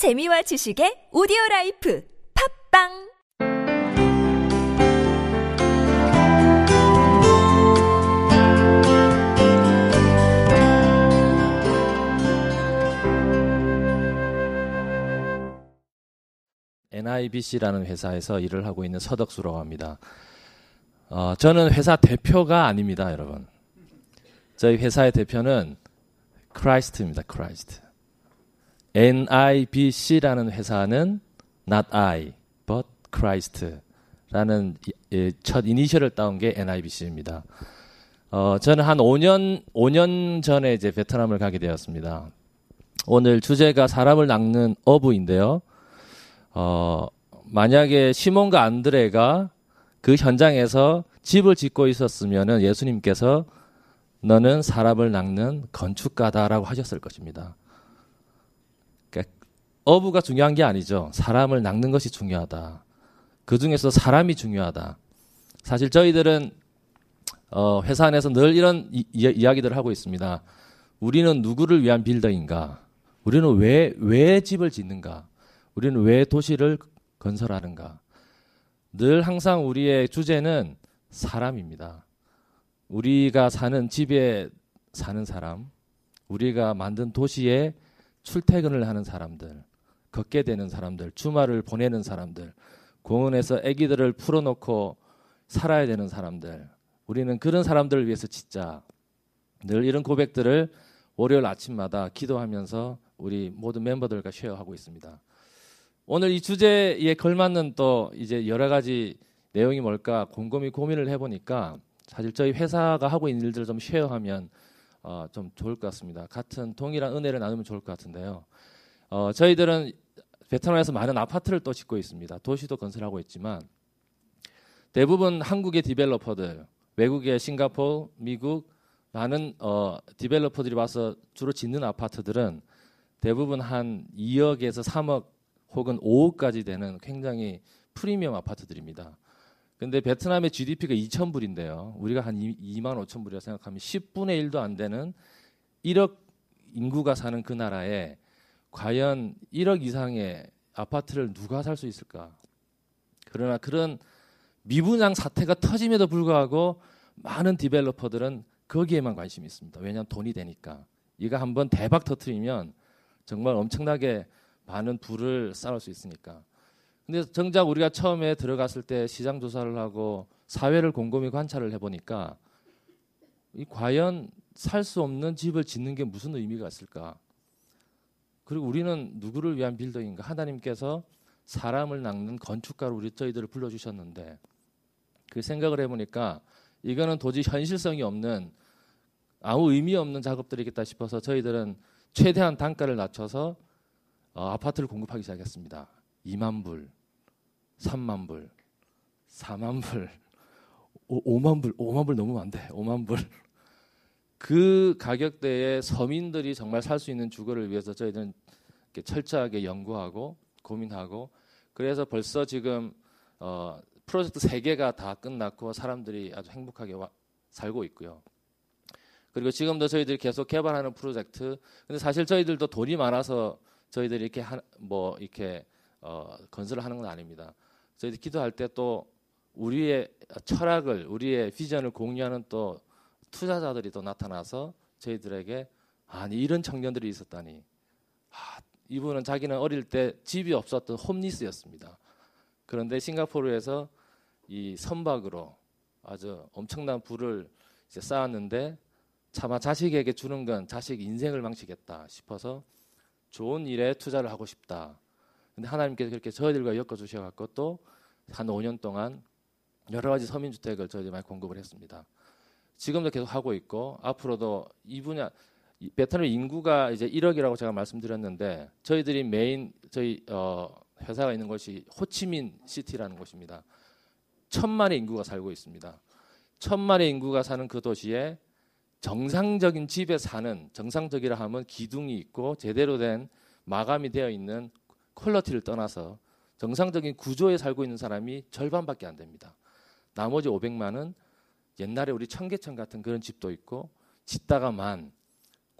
재미와 지식의 오디오 라이프 팟빵 NIBC라는 회사에서 일을 하고 있는 서덕수라고 합니다. 어, 저는 회사 대표가 아닙니다, 여러분. 저희 회사의 대표는 Christ입니다, Christ. NIBC라는 회사는 not I, but Christ라는 첫 이니셜을 따온 게 NIBC입니다. 어, 저는 한 5년, 5년 전에 이제 베트남을 가게 되었습니다. 오늘 주제가 사람을 낚는 어부인데요. 어, 만약에 시몬과 안드레가 그 현장에서 집을 짓고 있었으면은 예수님께서 너는 사람을 낚는 건축가다라고 하셨을 것입니다. 어부가 중요한 게 아니죠. 사람을 낚는 것이 중요하다. 그 중에서 사람이 중요하다. 사실 저희들은 어, 회사 안에서 늘 이런 이, 이 야기들을 하고 있습니다. 우리는 누구를 위한 빌더인가? 우리는 왜, 왜 집을 짓는가? 우리는 왜 도시를 건설하는가? 늘 항상 우리의 주제는 사람입니다. 우리가 사는 집에 사는 사람, 우리가 만든 도시에 출퇴근을 하는 사람들, 걷게 되는 사람들, 주말을 보내는 사람들, 공원에서 아기들을 풀어놓고 살아야 되는 사람들, 우리는 그런 사람들을 위해서 짓자. 늘 이런 고백들을 월요일 아침마다 기도하면서 우리 모든 멤버들과 쉐어하고 있습니다. 오늘 이 주제에 걸맞는 또 이제 여러 가지 내용이 뭘까 곰곰이 고민을 해보니까 사실 저희 회사가 하고 있는 일들을 좀 쉐어하면 어, 좀 좋을 것 같습니다. 같은 동일한 은혜를 나누면 좋을 것 같은데요. 어, 저희들은 베트남에서 많은 아파트를 또 짓고 있습니다. 도시도 건설하고 있지만 대부분 한국의 디벨로퍼들, 외국의 싱가포르, 미국 많은 어, 디벨로퍼들이 와서 주로 짓는 아파트들은 대부분 한 2억에서 3억 혹은 5억까지 되는 굉장히 프리미엄 아파트들입니다. 근데 베트남의 GDP가 2,000불인데요. 우리가 한 2 만 5천 불이라 생각하면 10분의 1도 안 되는 1억 인구가 사는 그 나라에 과연 1억 이상의 아파트를 누가 살 수 있을까? 그러나 그런 미분양 사태가 터짐에도 불구하고 많은 디벨로퍼들은 거기에만 관심이 있습니다. 왜냐하면 돈이 되니까. 이거 한번 대박 터트리면 정말 엄청나게 많은 부를 쌓을 수 있으니까. 근데 정작 우리가 처음에 들어갔을 때 시장 조사를 하고 사회를 곰곰이 관찰을 해보니까 이 과연 살 수 없는 집을 짓는 게 무슨 의미가 있을까? 그리고 우리는 누구를 위한 빌더인가? 하나님께서 사람을 낚는 건축가로 우리 저희들을 불러주셨는데 그 생각을 해보니까 이거는 도저히 현실성이 없는 아무 의미 없는 작업들이겠다 싶어서 저희들은 최대한 단가를 낮춰서 어, 아파트를 공급하기 시작했습니다. 2만 불, 3만 불, 4만 불, 5, 만 불, 5만 불안 돼. 5만 불. 그 가격대에 서민들이 정말 살 수 있는 주거를 위해서 저희들은 철저하게 연구하고 고민하고 그래서 벌써 지금 어, 프로젝트 세 개가 다 끝났고 사람들이 아주 행복하게 와, 살고 있고요. 그리고 지금도 저희들이 계속 개발하는 프로젝트. 근데 사실 저희들도 돈이 많아서 저희들이 이렇게 하, 뭐 이렇게 어, 건설을 하는 건 아닙니다. 저희들 기도할 때 또 우리의 철학을 우리의 비전을 공유하는 또 투자자들이 또 나타나서 저희들에게 아니 이런 청년들이 있었다니. 아, 이분은 자기는 어릴 때 집이 없었던 홈리스였습니다. 그런데 싱가포르에서 이 선박으로 아주 엄청난 부를 이제 쌓았는데 차마 자식에게 주는 건 자식 인생을 망치겠다 싶어서 좋은 일에 투자를 하고 싶다. 근데 하나님께서 그렇게 저희들과 엮어 주셔 갖고 또 한 5년 동안 여러 가지 서민 주택을 저희들이 많이 공급을 했습니다. 지금도 계속 하고 있고 앞으로도 이 분야 베트남 인구가 이제 1억이라고 제가 말씀드렸는데 저희들이 메인 저희 어, 회사가 있는 곳이 호치민 시티라는 곳입니다. 천만의 인구가 살고 있습니다. 천만의 인구가 사는 그 도시에 정상적인 집에 사는 정상적이라 하면 기둥이 있고 제대로 된 마감이 되어 있는 퀄러티를 떠나서 정상적인 구조에 살고 있는 사람이 절반밖에 안 됩니다. 나머지 500만은 옛날에 우리 청계천 같은 그런 집도 있고 짓다가 만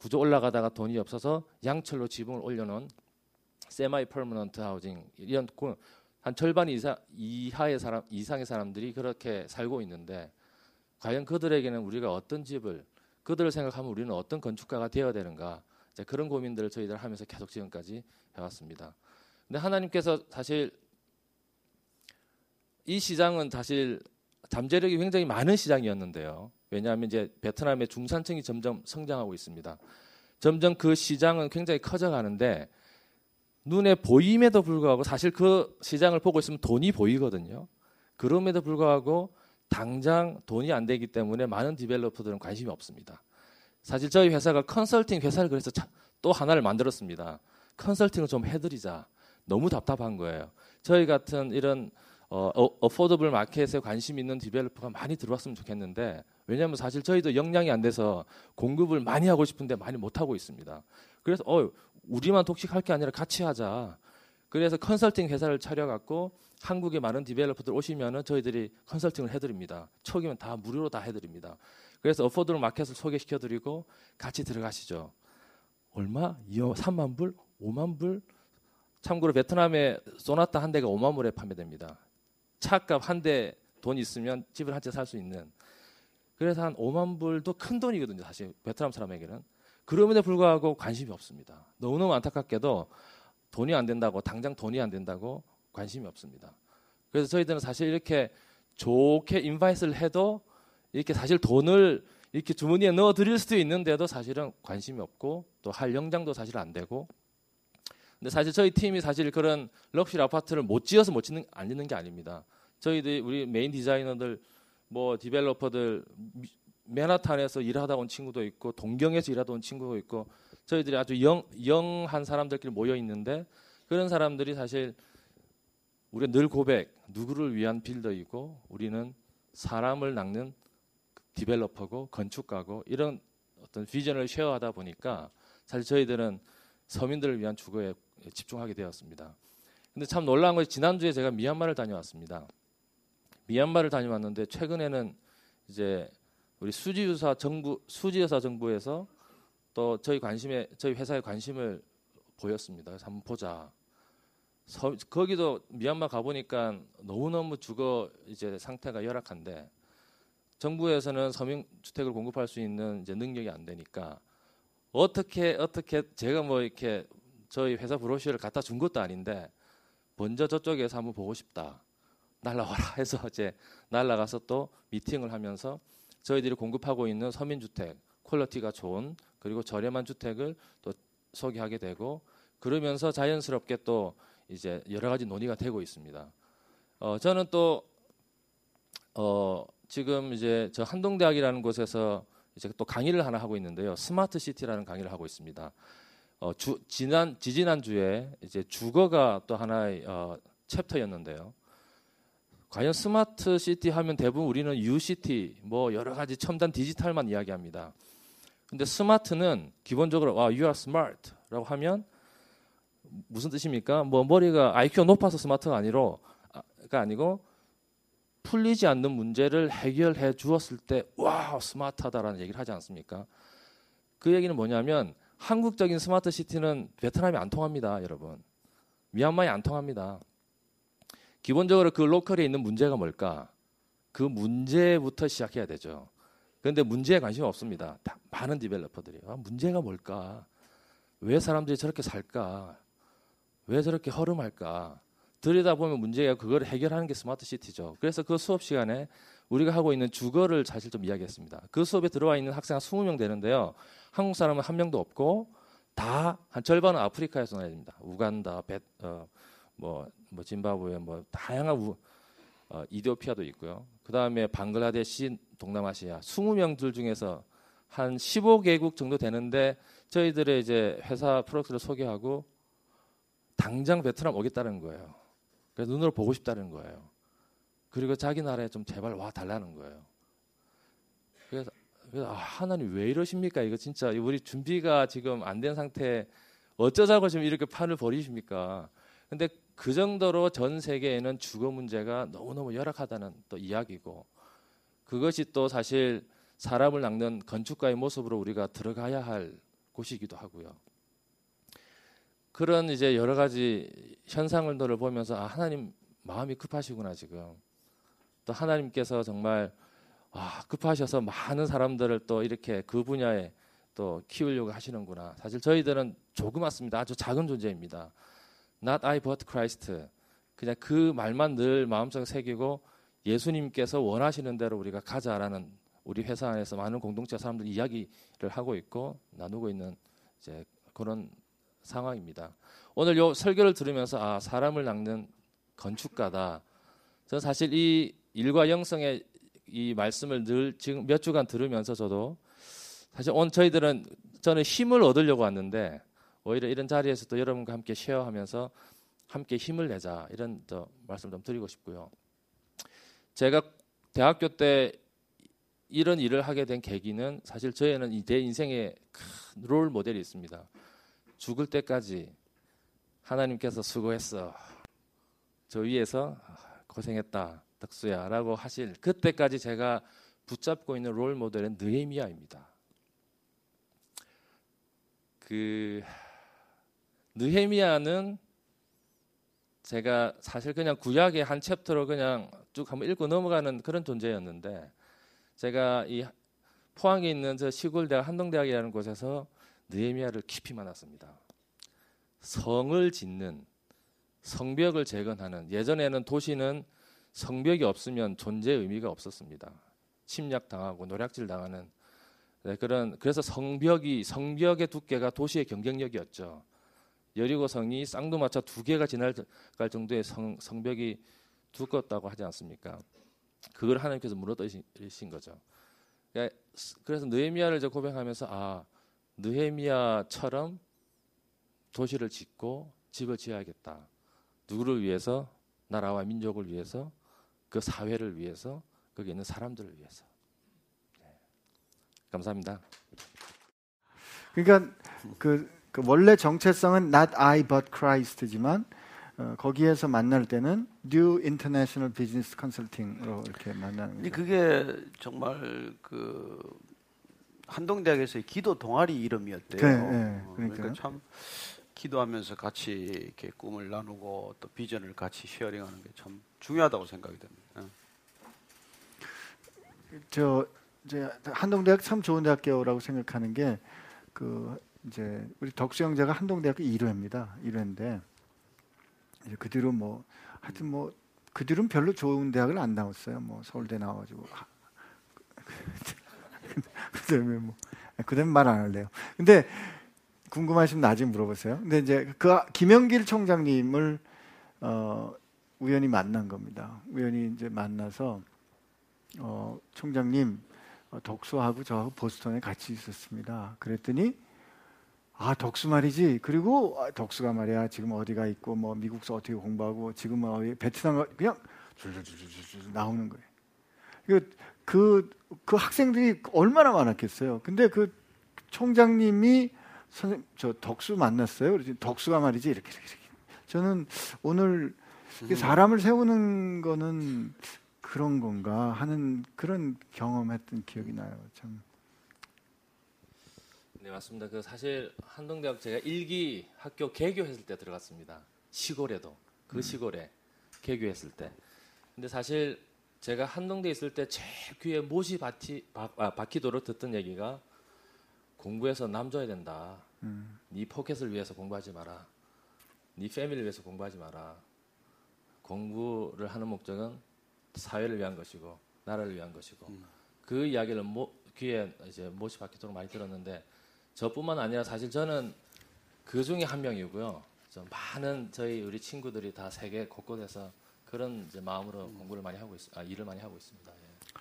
구조 올라가다가 돈이 없어서 양철로 지붕을 올려놓은 semi-permanent housing 이런 그한 절반 이상 이하의 사람 이상의 사람들이 그렇게 살고 있는데 과연 그들에게는 우리가 어떤 집을 그들을 생각하면 우리는 어떤 건축가가 되어야 되는가 이제 그런 고민들을 저희들 하면서 계속 지금까지 해왔습니다. 근데 하나님께서 사실 이 시장은 사실 잠재력이 굉장히 많은 시장이었는데요. 왜냐하면 이제 베트남의 중산층이 점점 성장하고 있습니다. 점점 그 시장은 굉장히 커져가는데 눈에 보임에도 불구하고 사실 그 시장을 보고 있으면 돈이 보이거든요. 그럼에도 불구하고 당장 돈이 안 되기 때문에 많은 디벨로퍼들은 관심이 없습니다. 사실 저희 회사가 컨설팅 회사를 그래서 또 하나를 만들었습니다. 컨설팅을 좀 해드리자. 너무 답답한 거예요. 저희 같은 이런 어, affordable market에 관심 있는 developer가 많이 들어왔으면 좋겠는데 왜냐하면 사실 저희도 역량이 안 돼서 공급을 많이 하고 싶은데 많이 못 하고 있습니다. 그래서 어 우리만 독식할 게 아니라 같이 하자. 그래서 컨설팅 회사를 차려갖고 한국에 많은 developer들 오시면은 저희들이 컨설팅을 해드립니다. 초기면 다 무료로 다 해드립니다. 그래서 affordable market을 소개시켜드리고 같이 들어가시죠. 얼마? 2억, 3만 불? 5만 불? 참고로 베트남에 소나타 한 대가 5만 불에 판매됩니다. 차값 한 대 돈 있으면 집을 한 채 살 수 있는. 그래서 한 5만 불도 큰 돈이거든요. 사실 베트남 사람에게는. 그럼에도 불구하고 관심이 없습니다. 너무너무 안타깝게도 돈이 안 된다고 당장 돈이 안 된다고 관심이 없습니다. 그래서 저희들은 사실 이렇게 좋게 인바이스를 해도 이렇게 사실 돈을 이렇게 주머니에 넣어 드릴 수도 있는데도 사실은 관심이 없고 또 할 역량도 사실 안 되고 근데 사실 저희 팀이 사실 그런 럭셔리 아파트를 못 지어서 못 짓는 안 짓는 게 아닙니다. 저희들 우리 메인 디자이너들 뭐 developer들 맨하탄에서 일하다 온 친구도 있고 동경에서 일하다 온 친구도 있고 저희들이 아주 young young한 사람들끼리 모여 있는데 그런 사람들이 사실 우리가 늘 고백 누구를 위한 builder이고 우리는 사람을 낚는 디벨로퍼고 건축가고 이런 어떤 비전을 쉐어하다 보니까 사실 저희들은 서민들을 위한 주거에 집중하게 되었습니다. 근데 참 놀라운 것이 지난주에 제가 미얀마를 다녀왔습니다. 미얀마를 다녀왔는데 최근에는 이제 우리 수지유사 정부 수지여사 정부에서 또 저희 관심에 저희 회사에 관심을 보였습니다. 그래서 한번 보자. 서, 거기도 미얀마 가 보니까 너무너무 주거 이제 상태가 열악한데 정부에서는 서민 주택을 공급할 수 있는 이제 능력이 안 되니까 어떻게 어떻게 제가 뭐 이렇게 저희 회사 brochure를 갖다 준 것도 아닌데 먼저 저쪽에서 한번 보고 싶다. 날라와라 해서 이제 날라가서 또 미팅을 하면서 저희들이 공급하고 있는 서민주택 quality가 좋은 그리고 저렴한 주택을 또 소개하게 되고 그러면서 자연스럽게 또 이제 여러 가지 논의가 되고 있습니다. 어, 저는 또 어, 지금 이제 저 한동대학이라는 곳에서 이제 또 강의를 하나 하고 있는데요. smart city라는 강의를 하고 있습니다. 어, 주, 지난 지지난 주에 이제 주거가 또 하나의 어, chapter였는데요. 과연 smart city 하면 대부분 우리는 U-City 뭐 여러 가지 첨단 디지털만 이야기합니다. 근데 smart는 기본적으로 와, are smart라고 하면 무슨 뜻입니까? 뭐 머리가 IQ가 높아서 smart가 아니로 가 아니고 풀리지 않는 문제를 해결해 주었을 때 와, smart하다라는 얘기를 하지 않습니까? 그 얘기는 뭐냐면 한국적인 smart city는 베트남이 안 통합니다, 여러분. 미얀마에 안 통합니다. 기본적으로 그 local에 있는 문제가 뭘까? 그 문제부터 시작해야 되죠. 그런데 문제에 관심이 없습니다. 많은 디벨로퍼들이. 아, 문제가 뭘까? 왜 사람들이 저렇게 살까? 왜 저렇게 허름할까? 들여다보면 문제가 그걸 해결하는 게 스마트 시티죠. 그래서 그 수업 시간에 우리가 하고 있는 주거를 사실 좀 이야기했습니다. 그 수업에 들어와 있는 학생 한 20명 되는데요. 한국 사람은 한 명도 없고 다 한 절반은 아프리카에서 나야 됩니다. 우간다, 베, 어, 뭐, 뭐 짐바브웨, 뭐 다양한 우, 어, 이디오피아도 있고요. 그 다음에 방글라데시, 동남아시아 20명들 중에서 한 15개국 정도 되는데 저희들의 이제 회사 프로젝트를 소개하고 당장 베트남 오겠다는 거예요. 그래서 눈으로 보고 싶다는 거예요. 그리고 자기 나라에 좀 제발 와 달라는 거예요. 그래서 아, 하나님 왜 이러십니까? 이거 진짜 우리 준비가 지금 안 된 상태 어쩌자고 지금 이렇게 판을 벌이십니까? 근데 그 정도로 전 세계에는 주거 문제가 너무너무 열악하다는 또 이야기고 그것이 또 사실 사람을 낚는 건축가의 모습으로 우리가 들어가야 할 곳이기도 하고요. 그런 이제 여러 가지 현상들을 보면서 아 하나님 마음이 급하시구나 지금 또 하나님께서 정말 아, 급하셔서 많은 사람들을 또 이렇게 그 분야에 또 키우려고 하시는구나. 사실 저희들은 조그맣습니다. 아주 작은 존재입니다. Not I but Christ. 그냥 그 말만 늘 마음속에 새기고 예수님께서 원하시는 대로 우리가 가자라는 우리 회사 안에서 많은 공동체 사람들 이야기를 하고 있고 나누고 있는 이제 그런 상황입니다. 오늘 요 설교를 들으면서 아 사람을 낚는 건축가다. 저는 사실 이 일과 영성의 이 말씀을 늘 지금 몇 주간 들으면서 저도 사실 오늘 저희들은 저는 힘을 얻으려고 왔는데 오히려 이런 자리에서 또 여러분과 함께 쉐어하면서 함께 힘을 내자 이런 또 말씀 좀 드리고 싶고요. 제가 대학교 때 이런 일을 하게 된 계기는 사실 저에는 내 인생의 큰 롤 모델이 있습니다. 죽을 때까지 하나님께서 수고했어. 저 위에서 고생했다. 덕수야라고 하실 그때까지 제가 붙잡고 있는 롤 모델은 느헤미야입니다. 그 느헤미야는 제가 사실 그냥 구약의 한 챕터로 그냥 쭉 한번 읽고 넘어가는 그런 존재였는데 제가 이 포항에 있는 저 시골 대학 한동대학이라는 곳에서 느헤미야를 깊이 만났습니다. 성을 짓는 성벽을 재건하는 예전에는 도시는 성벽이 없으면 존재 의미가 없었습니다. 침략 당하고 노략질 당하는 네, 그런 그래서 성벽이 성벽의 두께가 도시의 경쟁력이었죠. 여리고 성이 쌍두마차 두 개가 지날 정도의 성, 성벽이 두껍다고 하지 않습니까? 그걸 하나님께서 무너뜨리신 거죠. 그러니까 그래서 느헤미야를 고백하면서 아 느헤미야처럼 도시를 짓고 집을 지어야겠다. 누구를 위해서? 나라와 민족을 위해서, 그 사회를 위해서, 거기 있는 사람들을 위해서. 네. 감사합니다. 그러니까 그, 그, 원래 정체성은 not I but Christ지만 어, 거기에서 만날 때는 New International Business Consulting으로 이렇게 만나는 거죠. 그게 정말 그 한동대학에서의 기도 동아리 이름이었대요. 네, 네, 그러니까 참 기도하면서 같이 이렇게 꿈을 나누고 또 비전을 같이 쉐어링하는 게 참 중요하다고 생각이 됩니다. 네. 저 이제 한동대학 참 좋은 대학교라고 생각하는 게 그 이제 우리 덕수 형제가 한동대학교 1회입니다. 1회인데 이제 그 뒤로 뭐 하여튼 뭐 그 뒤로는 별로 좋은 대학을 안 나왔어요. 뭐 서울대 나와가지고 그다음에 뭐 그다음에 말 안 할래요. 근데 궁금하시면 나중에 물어보세요. 근데 이제 그 김영길 총장님을 어, 우연히 만난 겁니다. 우연히 이제 만나서 어, 총장님 어, 덕수하고 저 보스턴에 같이 있었습니다. 그랬더니 아 덕수 말이지. 그리고 아, 덕수가 말이야 지금 어디가 있고 뭐 미국서 어떻게 공부하고 지금 어디 베트남 그냥 줄줄줄줄 나오는 거예요. 그, 그, 그 학생들이 얼마나 많았겠어요. 근데 그 총장님이 선생님 저 덕수 만났어요. 그래서 덕수가 말이지 이렇게 이렇게. 이렇게. 저는 오늘 사람을 세우는 거는 그런 건가 하는 그런 경험했던 기억이 나요. 참. 네 맞습니다. 그 사실 한동대학 제가 일기 학교 개교했을 때 들어갔습니다. 시골에도 그 음. 시골에 개교했을 때. 근데 사실 제가 한동대에 있을 때 제일 귀에 못이 바티, 바, 아, 박히도록 듣던 얘기가 공부해서 남 줘야 된다. 음. 네 포켓을 위해서 공부하지 마라. 네 패밀리를 위해서 공부하지 마라. 공부를 하는 목적은 사회를 위한 것이고 나라를 위한 것이고 음. 그 이야기를 모, 귀에 이제 못이 박히도록 많이 들었는데 저뿐만 아니라 사실 저는 그 중에 한 명이고요. 많은 저희 우리 친구들이 다 세계 곳곳에서 그런 마음으로 음. 공부를 많이 하고 있, 아, 일을 많이 하고 있습니다. 예.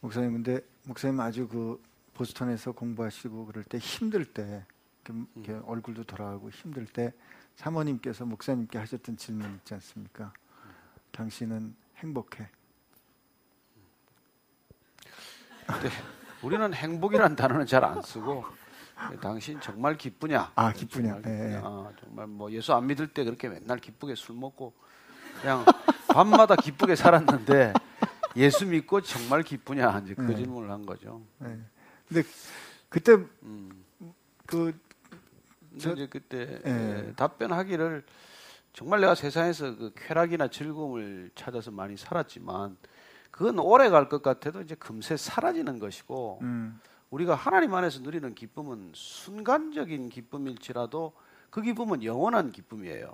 목사님 근데 목사님 아주 그 보스턴에서 공부하시고 그럴 때 힘들 때 이렇게 음. 얼굴도 돌아가고 힘들 때 사모님께서 목사님께 하셨던 질문 있지 않습니까? 당신은 행복해. 네, 우리는 행복이라는 단어는 잘 안 쓰고 당신 정말 기쁘냐? 아 기쁘냐? 정말, 네. 아, 정말 뭐 예수 안 믿을 때 그렇게 맨날 기쁘게 술 먹고 그냥 밤마다 기쁘게 살았는데 예수 믿고 정말 기쁘냐? 이제 그 네. 질문을 한 거죠. 네. 근데 그때 음. 그 저- 이제 그때 예. 예, 답변하기를 정말 내가 세상에서 그 쾌락이나 즐거움을 찾아서 많이 살았지만 그건 오래 갈 것 같아도 이제 금세 사라지는 것이고 음. 우리가 하나님 안에서 누리는 기쁨은 순간적인 기쁨일지라도 그 기쁨은 영원한 기쁨이에요.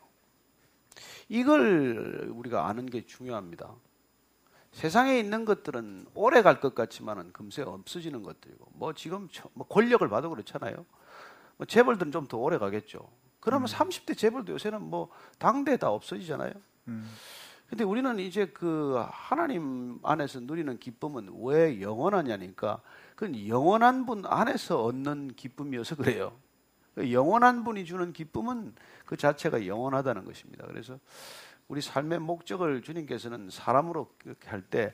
이걸 우리가 아는 게 중요합니다. 세상에 있는 것들은 오래 갈 것 같지만은 금세 없어지는 것들이고 뭐 지금 저- 뭐 권력을 봐도 그렇잖아요. 뭐 재벌들은 좀 더 오래 가겠죠. 그러면 30대 재벌도 요새는 뭐 당대 다 없어지잖아요. 음. 근데 우리는 이제 그 하나님 안에서 누리는 기쁨은 왜 영원하냐니까 그건 영원한 분 안에서 얻는 기쁨이어서 그래요. 그 영원한 분이 주는 기쁨은 그 자체가 영원하다는 것입니다. 그래서 우리 삶의 목적을 주님께서는 사람으로 그렇게 할때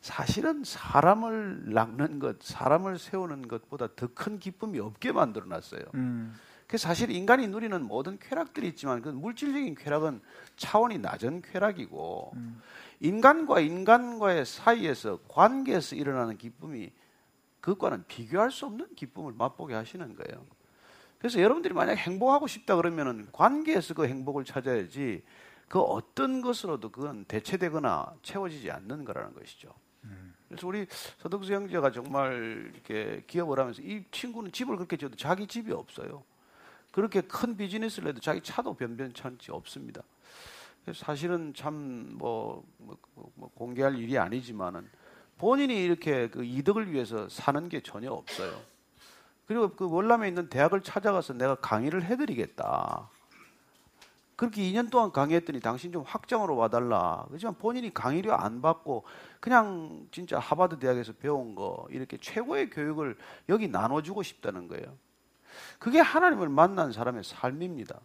사실은 사람을 낚는 것, 사람을 세우는 것보다 더 큰 기쁨이 없게 만들어 놨어요. 음. 그 사실 인간이 누리는 모든 쾌락들이 있지만 그 물질적인 쾌락은 차원이 낮은 쾌락이고 인간과 인간과의 사이에서 관계에서 일어나는 기쁨이 그것과는 비교할 수 없는 기쁨을 맛보게 하시는 거예요. 그래서 여러분들이 만약 행복하고 싶다 그러면은 관계에서 그 행복을 찾아야지 그 어떤 것으로도 그건 대체되거나 채워지지 않는 거라는 것이죠. 그래서 우리 서덕수 형제가 정말 이렇게 기업을 하면서 이 친구는 집을 그렇게 지어도 자기 집이 없어요. 그렇게 큰 비즈니스를 해도 자기 차도 변변찮지 없습니다. 사실은 참뭐 뭐, 뭐, 뭐 공개할 일이 아니지만은 본인이 이렇게 그 이득을 위해서 사는 게 전혀 없어요. 그리고 그 월남에 있는 대학을 찾아가서 내가 강의를 해드리겠다. 그렇게 2년 동안 강의했더니 당신 좀 확장으로 와달라. 그렇지만 본인이 강의료 안 받고 그냥 진짜 하버드 대학에서 배운 거 이렇게 최고의 교육을 여기 나눠주고 싶다는 거예요. 그게 하나님을 만난 사람의 삶입니다.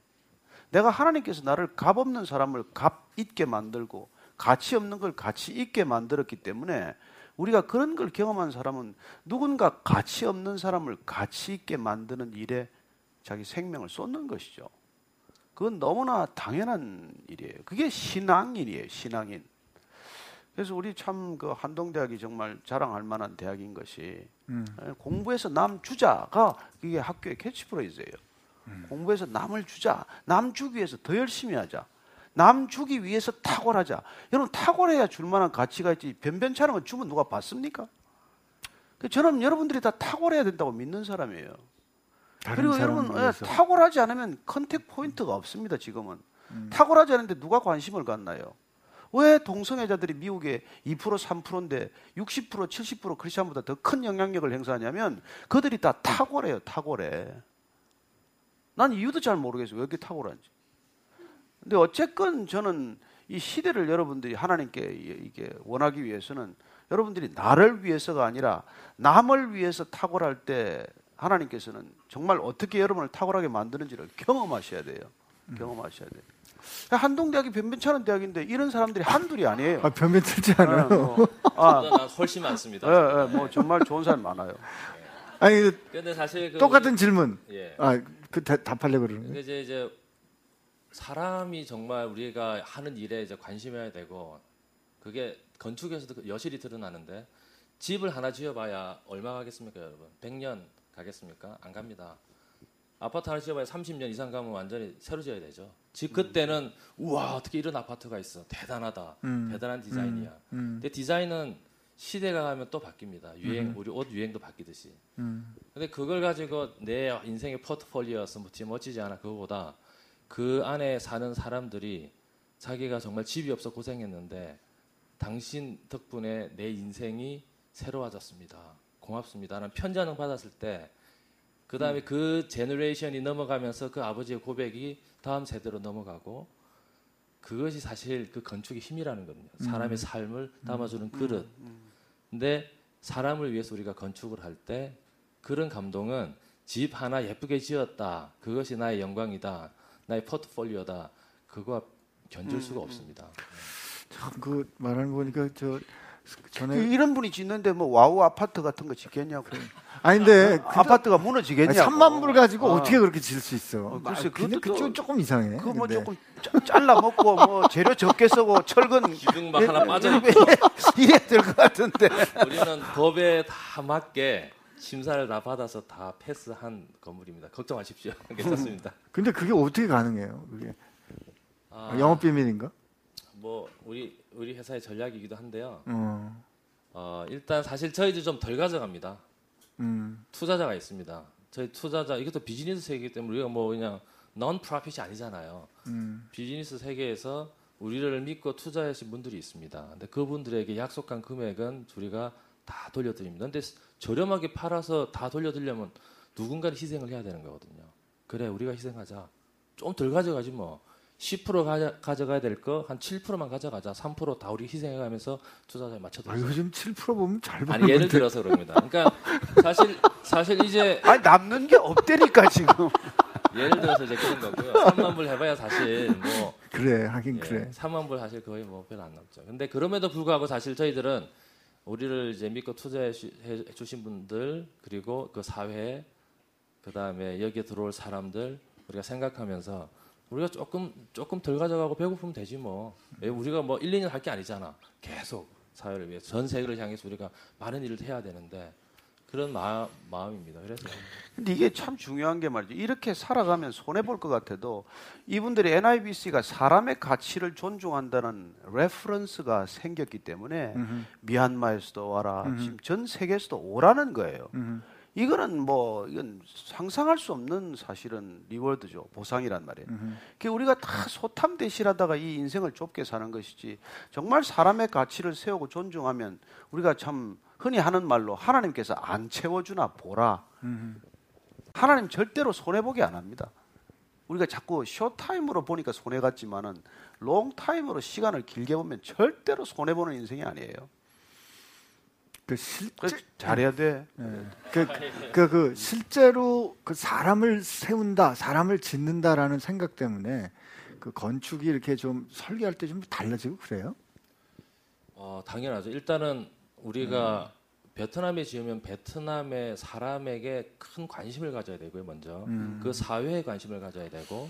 내가 하나님께서 나를 값 없는 사람을 값 있게 만들고 가치 없는 걸 가치 있게 만들었기 때문에 우리가 그런 걸 경험한 사람은 누군가 가치 없는 사람을 가치 있게 만드는 일에 자기 생명을 쏟는 것이죠. 그건 너무나 당연한 일이에요. 그게 신앙인이에요, 신앙인. 그래서 우리 참 그 한동대학이 정말 자랑할 만한 대학인 것이 음. 예, 공부해서 남 주자가 이게 학교의 캐치프레이즈예요. 공부해서 남을 주자, 남 주기 위해서 더 열심히 하자. 남 주기 위해서 탁월하자. 여러분 탁월해야 줄 만한 가치가 있지. 변변찮은 건 주면 누가 받습니까? 그 저는 여러분들이 다 탁월해야 된다고 믿는 사람이에요. 그리고 여러분 예, 위해서. 탁월하지 않으면 contact point가 없습니다. 지금은 음. 탁월하지 않은데 누가 관심을 갖나요? 왜 동성애자들이 미국에 2% 3%인데 60% 70% 크리스천보다 더 큰 영향력을 행사하냐면 그들이 다 탁월해요. 탁월해. 난 이유도 잘 모르겠어요. 왜 이렇게 탁월한지. 근데 어쨌건 저는 이 시대를 여러분들이 하나님께 이게 원하기 위해서는 여러분들이 나를 위해서가 아니라 남을 위해서 탁월할 때 하나님께서는 정말 어떻게 여러분을 탁월하게 만드는지를 경험하셔야 돼요. 경험하셔야 돼요. 한동대학이 변변찮은 대학인데 이런 사람들이 한둘이 아니에요. 아, 변변 틀지 않아요. 예, 뭐, 아, 훨씬 많습니다. 예, 예, 뭐 정말 좋은 사람 많아요. 아니 그 근데 사실 그 똑같은 질문. 예. 아, 그 다- 답하려고 그러는 거예요. 이제 이제 사람이 정말 우리가 하는 일에 이제 관심해야 되고 그게 건축에서도 그 여실히 드러나는데 집을 하나 지어봐야 얼마 가겠습니까, 여러분? 100년 가겠습니까? 안 갑니다. 아파트 하나 지어봐야 30년 이상 가면 완전히 새로 지어야 되죠. 집 그때는 우와 어떻게 이런 아파트가 있어 대단하다 음. 대단한 디자인이야. 음. 근데 디자인은 시대가 가면 또 바뀝니다. 유행 우리 옷 유행도 바뀌듯이. 음. 근데 그걸 가지고 내 인생의 포트폴리오여서 뭐 멋지지 않아 그거보다 그 안에 사는 사람들이 자기가 정말 집이 없어 고생했는데 당신 덕분에 내 인생이 새로워졌습니다. 고맙습니다. 라는 편지 하나 받았을 때 그 다음에 그 generation이 넘어가면서 그 아버지의 고백이 다음 세대로 넘어가고 그것이 사실 그 건축의 힘이라는 거든요. 사람의 삶을 담아주는 그릇. 근데 사람을 위해서 우리가 건축을 할 때 그런 감동은 집 하나 예쁘게 지었다. 그것이 나의 영광이다. 나의 포트폴리오다. 그거와 견줄 수가 없습니다. 참, 그 말하는 거 보니까 저 전에 이런 분이 짓는데 뭐 와우 아파트 같은 거 짓겠냐고. 아니 근데 아파트가 무너지겠냐고. 3만 불 가지고 아. 어떻게 그렇게 질 수 있어? 어, 글쎄, 근데 그것도 그쪽은 또- 조금 이상해. 그거 뭐 근데. 조금 짜- 잘라 먹고 뭐 재료 적게 쓰고 철근 기둥 막 하나 빠져 이래야 될 것 같은데. 우리는 법에 다 맞게 심사를 다 받아서 다 패스한 건물입니다. 걱정 마십시오. 괜찮습니다. 근데 그게 어떻게 가능해요? 그게 아, 영업 비밀인가? 뭐 우리 우리 회사의 전략이기도 한데요. 어, 어, 일단 사실 저희도 좀 덜 가져갑니다. 음, 투자자가 있습니다. 저희 투자자 이것도 비즈니스 세계이기 때문에 우리가 뭐 그냥 non 프로핏이 아니잖아요. 음, 비즈니스 세계에서 우리를 믿고 투자하신 분들이 있습니다. 근데 그분들에게 약속한 금액은 우리가 다 돌려드립니다. 근데 저렴하게 팔아서 다 돌려드리려면 누군가는 희생을 해야 되는 거거든요. 그래, 우리가 희생하자. 좀 덜 가져가지 뭐. 10% 가져, 가져가야 될 거 한 7%만 가져가자. 3%다 우리 희생해가면서 투자자에 아, 맞춰드리자. 요즘 7% 보면 잘 버는 아니 예를. 들어서 그럽니다. 그러니까 사실 사실 이제 아니 남는 게 없다니까 지금. 예를 들어서 이제 그런 거고요. 3만 불 해봐야 사실 뭐 그래, 하긴 예, 그래. 3만 불 사실 거의 뭐 별로 안 남죠. 근데 그럼에도 불구하고 사실 저희들은 우리를 이제 믿고 투자해 해 주신 분들 그리고 그 사회 그 다음에 여기에 들어올 사람들 우리가 생각하면서 우리가 조금 조금 덜 가져가고 배고프면 되지 뭐. 왜 우리가 뭐 1, 2년 할 게 아니잖아. 계속 사회를 위해 서 전 세계를 향해서 우리가 많은 일을 해야 되는데 그런 마, 마음입니다. 그래서 근데 이게 참 중요한 게 말이죠. 이렇게 살아가면 손해 볼 것 같아도 이분들이 NIBC가 사람의 가치를 존중한다는 reference가 생겼기 때문에 음흠, 미얀마에서도 와라, 음흠. 지금 전 세계에서도 오라는 거예요. 음흠. 이거는 뭐 이건 상상할 수 없는 사실은 reward죠. 보상이란 말이에요. 그 우리가 다 소탐대실하다가 이 인생을 좁게 사는 것이지 정말 사람의 가치를 세우고 존중하면 우리가 참 흔히 하는 말로 하나님께서 안 채워주나 보라. 음흠. 하나님 절대로 손해 보게 안 합니다. 우리가 자꾸 short time으로 보니까 손해 같지만은 long time으로 시간을 길게 보면 절대로 손해 보는 인생이 아니에요. 그 실제 그래서 잘해야 돼. 예. 그, 그, 그 실제로 그 사람을 세운다, 사람을 짓는다라는 생각 때문에 그 건축이 이렇게 좀 설계할 때 좀 달라지고 그래요? 어, 당연하죠. 일단은 우리가 베트남에 지으면 베트남의 사람에게 큰 관심을 가져야 되고요, 먼저. 음. 그 사회에 관심을 가져야 되고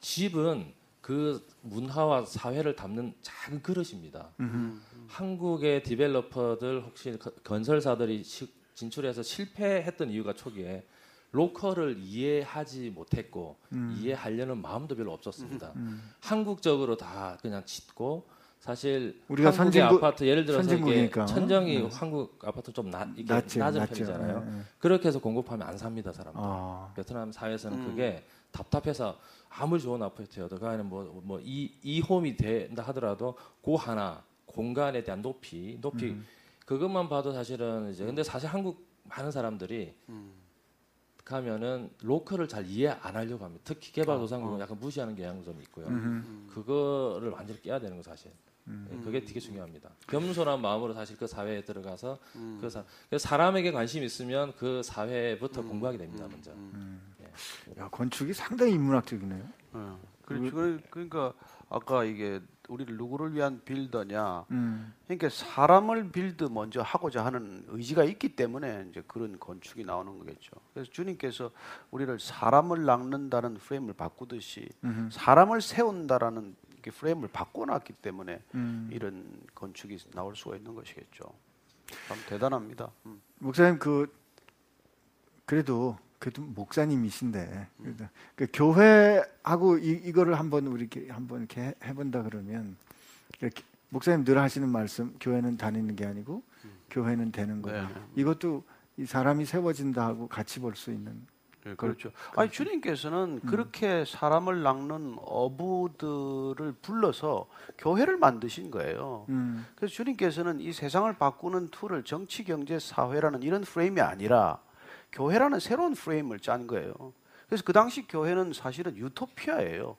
집은 그 문화와 사회를 담는 작은 그릇입니다. 음흠. 한국의 디벨로퍼들 혹시 거- 건설사들이 시- 진출해서 실패했던 이유가 초기에 로컬을 이해하지 못했고 음. 이해하려는 마음도 별로 없었습니다. 음. 한국적으로 다 그냥 짓고 사실 우리가 한국의 선진국- 아파트 예를 들어서 이게 선진국이니까. 천정이 네. 한국 아파트 좀 낮, 이게 낮죠, 낮은 낮죠. 편이잖아요. 예, 예. 그렇게 해서 공급하면 안 삽니다 사람들. 아, 베트남 사회에서는 음. 그게 답답해서 아무리 좋은 아파트여도 그 안에 뭐뭐이 이 홈이 된다 하더라도 그 하나 공간에 대한 높이 높이 음. 그것만 봐도 사실은 이제 근데 사실 한국 많은 사람들이 음. 가면은 로컬을 잘 이해 안 하려고 합니다. 특히 개발도상국은 약간 무시하는 경향도 좀 있고요. 음흠. 그거를 완전히 깨야 되는 거 사실. 음. 예, 그게 되게 중요합니다. 겸손한 마음으로 사실 그 사회에 들어가서 음. 그, 사, 그 사람에게 관심 있으면 그 사회부터 공부하게 됩니다 먼저. 야, 건축이 상당히 인문학적이네요. 어. 그렇죠. 그러니까 아까 이게 우리를 누구를 위한 builder냐. 음. 그러니까 사람을 build 먼저 하고자 하는 의지가 있기 때문에 이제 그런 건축이 나오는 거겠죠. 그래서 주님께서 우리를 사람을 낚는다는 프레임을 바꾸듯이 음흠. 사람을 세운다라는 프레임을 바꿔놨기 때문에 음. 이런 건축이 나올 수가 있는 것이겠죠. 참 대단합니다. 음. 목사님 그 그래도 그래도 목사님이신데 그래도 그 교회하고 이, 이거를 한번 우리 이렇게 한번 이렇게 해- 해본다 그러면 이렇게 목사님 늘 하시는 말씀 교회는 다니는 게 아니고 교회는 되는 거다. 네. 이것도 이 사람이 세워진다 하고 같이 볼 수 있는 네, 그렇죠. 아니 주님께서는 그렇게 사람을 낚는 어부들을 불러서 교회를 만드신 거예요. 음, 그래서 주님께서는 이 세상을 바꾸는 tool을 정치, 경제, 사회라는 이런 프레임이 아니라 교회라는 새로운 프레임을 짠 거예요. 그래서 그 당시 교회는 사실은 유토피아예요.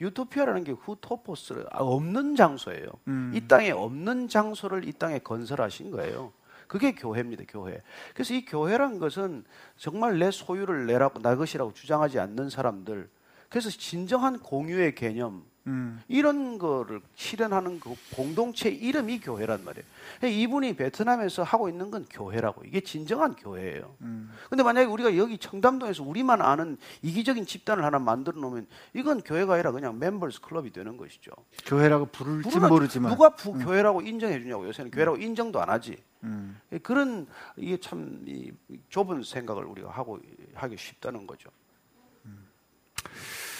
유토피아라는 게 후토포스 아, 없는 장소예요. 음. 이 땅에 없는 장소를 이 땅에 건설하신 거예요. 그게 교회입니다, 교회. 그래서 이 교회란 것은 정말 내 소유를 내라고 나 것이라고 주장하지 않는 사람들. 그래서 진정한 공유의 개념, 음. 이런 거를 실현하는 그 공동체 이름이 교회란 말이에요. 그러니까 이분이 베트남에서 하고 있는 건 교회라고. 이게 진정한 교회예요. 음. 근데 만약에 우리가 여기 청담동에서 우리만 아는 이기적인 집단을 하나 만들어 놓으면 이건 교회가 아니라 그냥 멤버스 클럽이 되는 것이죠. 교회라고 부를지 모르지만 누가 부, 교회라고 인정해 주냐고 요새는 교회라고 인정도 안 하지. 음. 예, 그런 이게 참 이, 좁은 생각을 우리가 하고 하기 쉽다는 거죠.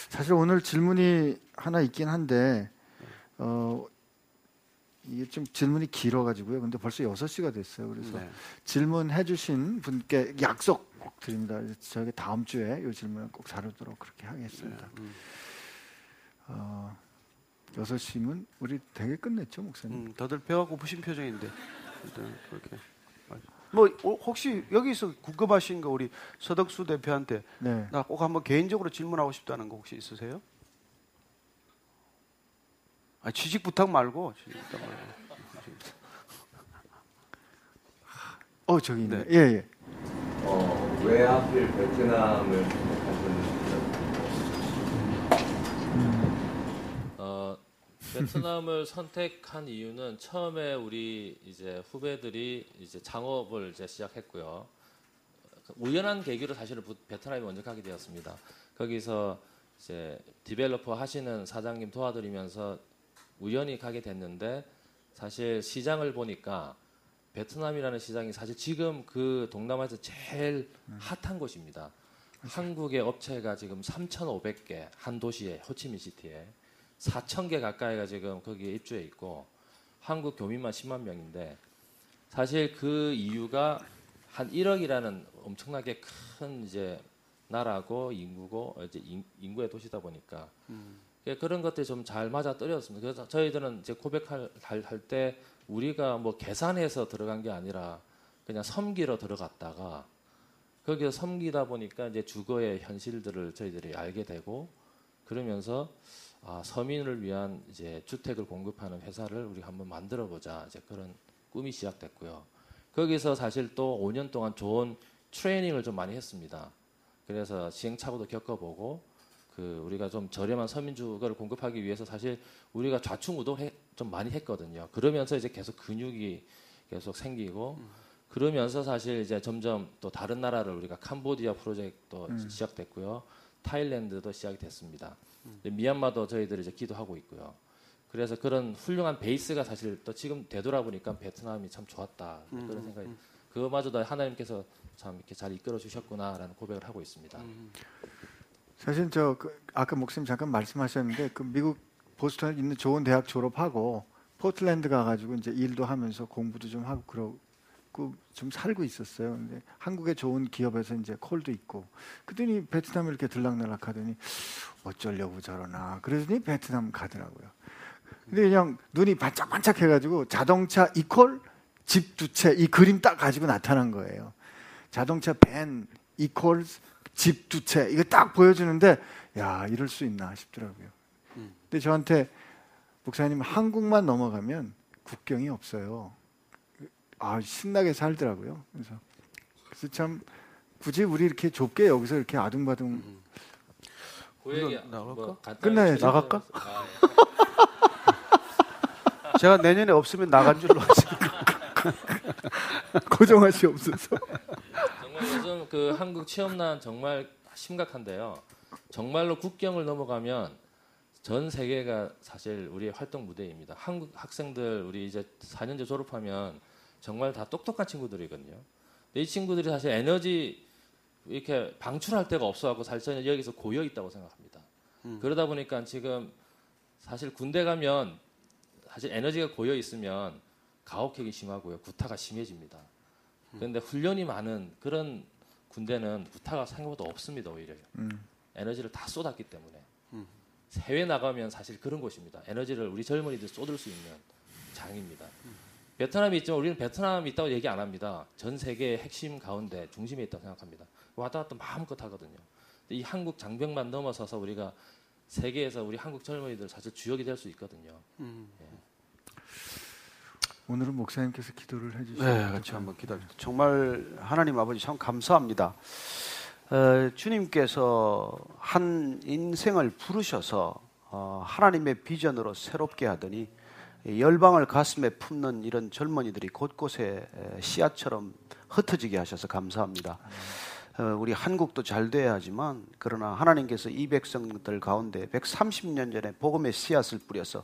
사실 오늘 질문이 하나 있긴 한데 어 이게 좀 질문이 길어가지고요. 근데 벌써 6시가 됐어요. 그래서 네. 질문해 주신 분께 약속 꼭 드립니다. 저에게 다음 주에 이 질문을 꼭 다루도록 그렇게 하겠습니다. 음, 어, 6시면 우리 되게 끝냈죠, 목사님? 음, 다들 배가 고프신 표정인데 일단 그렇게 뭐 어, 혹시 여기서 궁금하신 거 우리 서덕수 대표한테 네. 나꼭 한번 개인적으로 질문하고 싶다는 거 혹시 있으세요? 아, 취직 부탁 말고 취직 부탁 말고. 어, 저기 있네. 네. 예, 예. 어, 왜 하필 베트남을 베트남을 선택한 이유는 처음에 우리 이제 후배들이 이제 창업을 이제 시작했고요. 우연한 계기로 사실은 부- 베트남에 먼저 가게 되었습니다. 거기서 이제 디벨로퍼 하시는 사장님 도와드리면서 우연히 가게 됐는데 사실 시장을 보니까 베트남이라는 시장이 사실 지금 그 동남아에서 제일 핫한 곳입니다. 한국의 업체가 지금 3,500개 한 도시에 호치민 시티에 4,000개 가까이가 지금 거기에 입주해 있고 한국 교민만 10만 명인데 사실 그 이유가 한 1억이라는 엄청나게 큰 이제 나라고 인구고 이제 인, 인구의 도시다 보니까 예, 그런 것들이 좀 잘 맞아 떨어졌습니다. 그래서 저희들은 이제 고백할 할 때 우리가 뭐 계산해서 들어간 게 아니라 그냥 섬기러 들어갔다가 거기서 섬기다 보니까 이제 주거의 현실들을 저희들이 알게 되고 그러면서 아, 서민을 위한 이제 주택을 공급하는 회사를 우리 한번 만들어 보자 이제 그런 꿈이 시작됐고요. 거기서 사실 또 5년 동안 좋은 트레이닝을 좀 많이 했습니다. 그래서 시행착오도 겪어보고 그 우리가 좀 저렴한 서민주거를 공급하기 위해서 사실 우리가 좌충우돌 좀 많이 했거든요. 그러면서 이제 계속 근육이 계속 생기고 그러면서 사실 이제 점점 또 다른 나라를 우리가 캄보디아 프로젝트도 시작됐고요. 타일랜드도 시작이 됐습니다. 근데 미얀마도 저희들이 이제 기도하고 있고요. 그래서 그런 훌륭한 베이스가 사실 또 지금 되돌아보니까 베트남이 참 좋았다 그런 생각이 그거마저도 하나님께서 참 이렇게 잘 이끌어 주셨구나라는 고백을 하고 있습니다. 사실 저 그, 아까 목사님 잠깐 말씀하셨는데 그 미국 보스턴에 있는 좋은 대학 졸업하고 포틀랜드 가가지고 이제 일도 하면서 공부도 좀 하고 그러 고 좀 살고 있었어요. 근데 한국의 좋은 기업에서 이제 콜도 있고 그더니 베트남에 이렇게 들락날락 하더니 어쩌려고 저러나 그러더니 베트남 가더라고요. 근데 그냥 눈이 반짝반짝 해가지고 자동차 이퀄 집 두 채 이 그림 딱 가지고 나타난 거예요. 자동차 밴 이퀄 집 두 채 이거 딱 보여주는데 야 이럴 수 있나 싶더라고요. 근데 저한테 목사님 한국만 넘어가면 국경이 없어요. 아 신나게 살더라고요. 그래서 그래서 참 굳이 우리 이렇게 좁게 여기서 이렇게 아둥바둥 그 얘기 우리가 나갈까? 뭐 끝나야지. 나갈까? 아, 예. 제가 내년에 없으면 나간 줄로 수 없어서 정말 요즘 그 한국 취업난 정말 심각한데요. 정말로 국경을 넘어가면 전 세계가 사실 우리의 활동 무대입니다. 한국 학생들 우리 이제 4년제 졸업하면 정말 다 똑똑한 친구들이거든요. 근데 이 친구들이 사실 에너지 이렇게 방출할 데가 없어갖고 사실 여기서 고여 있다고 생각합니다. 그러다 보니까 지금 사실 군대 가면 사실 에너지가 고여 있으면 가혹행위 심하고요, 구타가 심해집니다. 그런데 훈련이 많은 그런 군대는 구타가 생각보다 없습니다 오히려. 음. 에너지를 다 쏟았기 때문에. 해외 나가면 사실 그런 곳입니다. 에너지를 우리 젊은이들 쏟을 수 있는 장입니다 베트남이 있지만 우리는 베트남이 있다고 얘기 안 합니다. 전 세계의 핵심 가운데 중심에 있다고 생각합니다. 왔다 갔다 마음껏 하거든요. 이 한국 장벽만 넘어서서 우리가 세계에서 우리 한국 젊은이들 사실 주역이 될 수 있거든요. 오늘은 목사님께서 기도를 해주시고 네, 같이 한번 기다려. 정말 하나님 아버지 참 감사합니다. 어, 주님께서 한 인생을 부르셔서 어, 하나님의 비전으로 새롭게 하더니 열방을 가슴에 품는 이런 젊은이들이 곳곳에 씨앗처럼 흩어지게 하셔서 감사합니다. 어, 우리 한국도 잘 돼야 하지만 그러나 하나님께서 이 백성들 가운데 130년 전에 복음의 씨앗을 뿌려서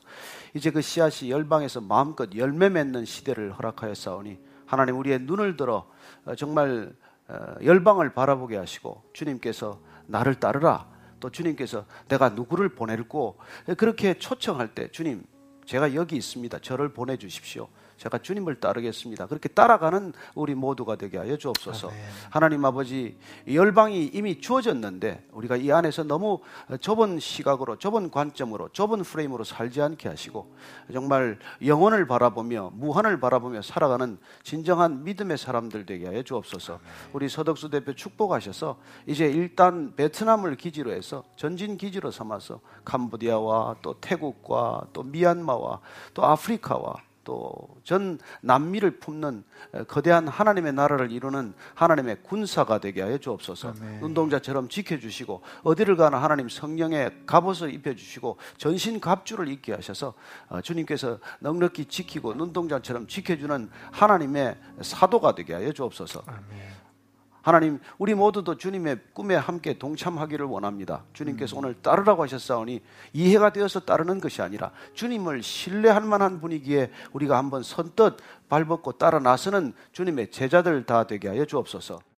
이제 그 씨앗이 열방에서 마음껏 열매 맺는 시대를 허락하였사오니 하나님 우리의 눈을 들어 어, 정말 어, 열방을 바라보게 하시고 주님께서 나를 따르라 또 주님께서 내가 누구를 보낼고 그렇게 초청할 때 주님 제가 여기 있습니다. 저를 보내주십시오. 제가 주님을 따르겠습니다. 그렇게 따라가는 우리 모두가 되게 하여 주옵소서. 아멘. 하나님 아버지 열방이 이미 주어졌는데 우리가 이 안에서 너무 좁은 시각으로 좁은 관점으로 좁은 프레임으로 살지 않게 하시고 정말 영혼을 바라보며 무한을 바라보며 살아가는 진정한 믿음의 사람들 되게 하여 주옵소서. 아멘. 우리 서덕수 대표 축복하셔서 이제 일단 베트남을 기지로 해서 전진 기지로 삼아서 캄보디아와 또 태국과 또 미얀마와 또 아프리카와 또 전 남미를 품는 거대한 하나님의 나라를 이루는 하나님의 군사가 되게 하여 주옵소서. 아멘. 운동자처럼 지켜주시고 어디를 가나 하나님 성령의 갑옷을 입혀주시고 전신 갑주를 입게 하셔서 어, 주님께서 넉넉히 지키고 눈동자처럼 지켜주는 하나님의 사도가 되게 하여 주옵소서. 아멘. 하나님, 우리 모두도 주님의 꿈에 함께 동참하기를 원합니다. 주님께서 음. 오늘 따르라고 하셨사오니 이해가 되어서 따르는 것이 아니라 주님을 신뢰할 만한 분위기에 우리가 한번 선뜻 발벗고 따라 나서는 주님의 제자들 다 되게 하여 주옵소서.